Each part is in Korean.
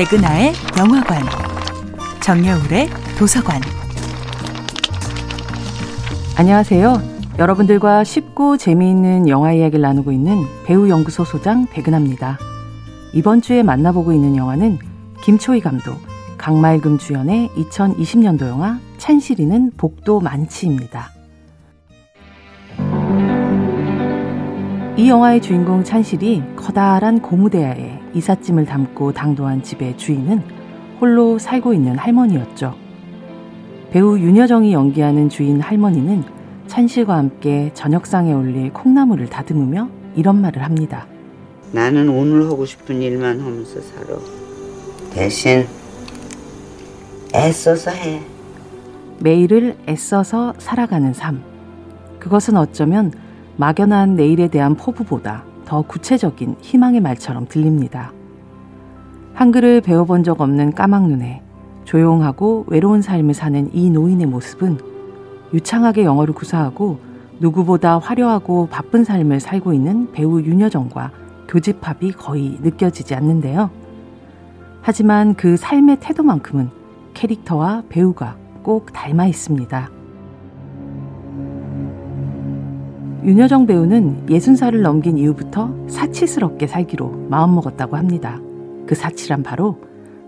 백은하의 영화관, 정여울의 도서관. 안녕하세요. 여러분들과 쉽고 재미있는 영화 이야기를 나누고 있는 배우 연구소 소장 백은하입니다. 이번 주에 만나보고 있는 영화는 김초희 감독, 강말금 주연의 2020년도 영화 찬실이는 복도 많지입니다. 이 영화의 주인공 찬실이 커다란 고무대야에 이삿짐을 담고 당도한 집의 주인은 홀로 살고 있는 할머니였죠. 배우 윤여정이 연기하는 주인 할머니는 찬실과 함께 저녁상에 올릴 콩나물을 다듬으며 이런 말을 합니다. 나는 오늘 하고 싶은 일만 하면서 살아. 대신 애써서 해. 매일을 애써서 살아가는 삶. 그것은 어쩌면 막연한 내일에 대한 포부보다 더 구체적인 희망의 말처럼 들립니다. 한글을 배워본 적 없는 까막눈에 조용하고 외로운 삶을 사는 이 노인의 모습은 유창하게 영어를 구사하고 누구보다 화려하고 바쁜 삶을 살고 있는 배우 윤여정과 교집합이 거의 느껴지지 않는데요. 하지만 그 삶의 태도만큼은 캐릭터와 배우가 꼭 닮아 있습니다. 윤여정 배우는 60살을 넘긴 이후부터 사치스럽게 살기로 마음먹었다고 합니다. 그 사치란 바로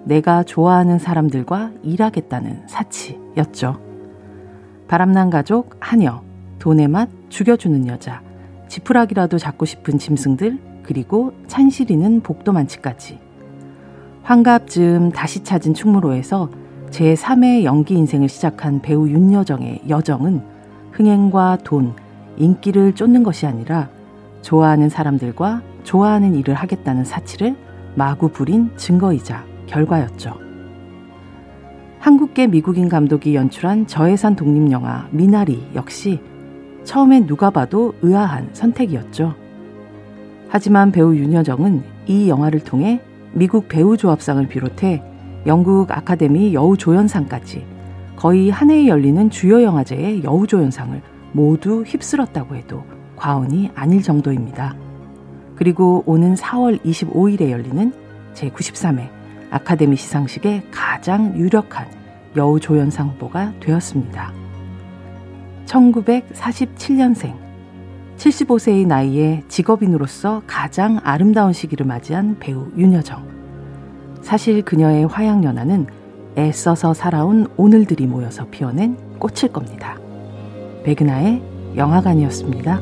내가 좋아하는 사람들과 일하겠다는 사치였죠. 바람난 가족, 하녀, 돈의 맛, 죽여주는 여자, 지푸라기라도 잡고 싶은 짐승들, 그리고 찬실이는 복도만치까지. 환갑쯤 다시 찾은 충무로에서 제3의 연기 인생을 시작한 배우 윤여정의 여정은 흥행과 돈, 인기를 쫓는 것이 아니라 좋아하는 사람들과 좋아하는 일을 하겠다는 사치를 마구 부린 증거이자 결과였죠. 한국계 미국인 감독이 연출한 저예산 독립영화 미나리 역시 처음엔 누가 봐도 의아한 선택이었죠. 하지만 배우 윤여정은 이 영화를 통해 미국 배우 조합상을 비롯해 영국 아카데미 여우조연상까지 거의 한 해에 열리는 주요 영화제의 여우조연상을 모두 휩쓸었다고 해도 과언이 아닐 정도입니다. 그리고 오는 4월 25일에 열리는 제93회 아카데미 시상식의 가장 유력한 여우조연상 후보가 되었습니다. 1947년생, 75세의 나이에 직업인으로서 가장 아름다운 시기를 맞이한 배우 윤여정. 사실 그녀의 화양연화는 애써서 살아온 오늘들이 모여서 피어낸 꽃일 겁니다. 백은하의 영화관이었습니다.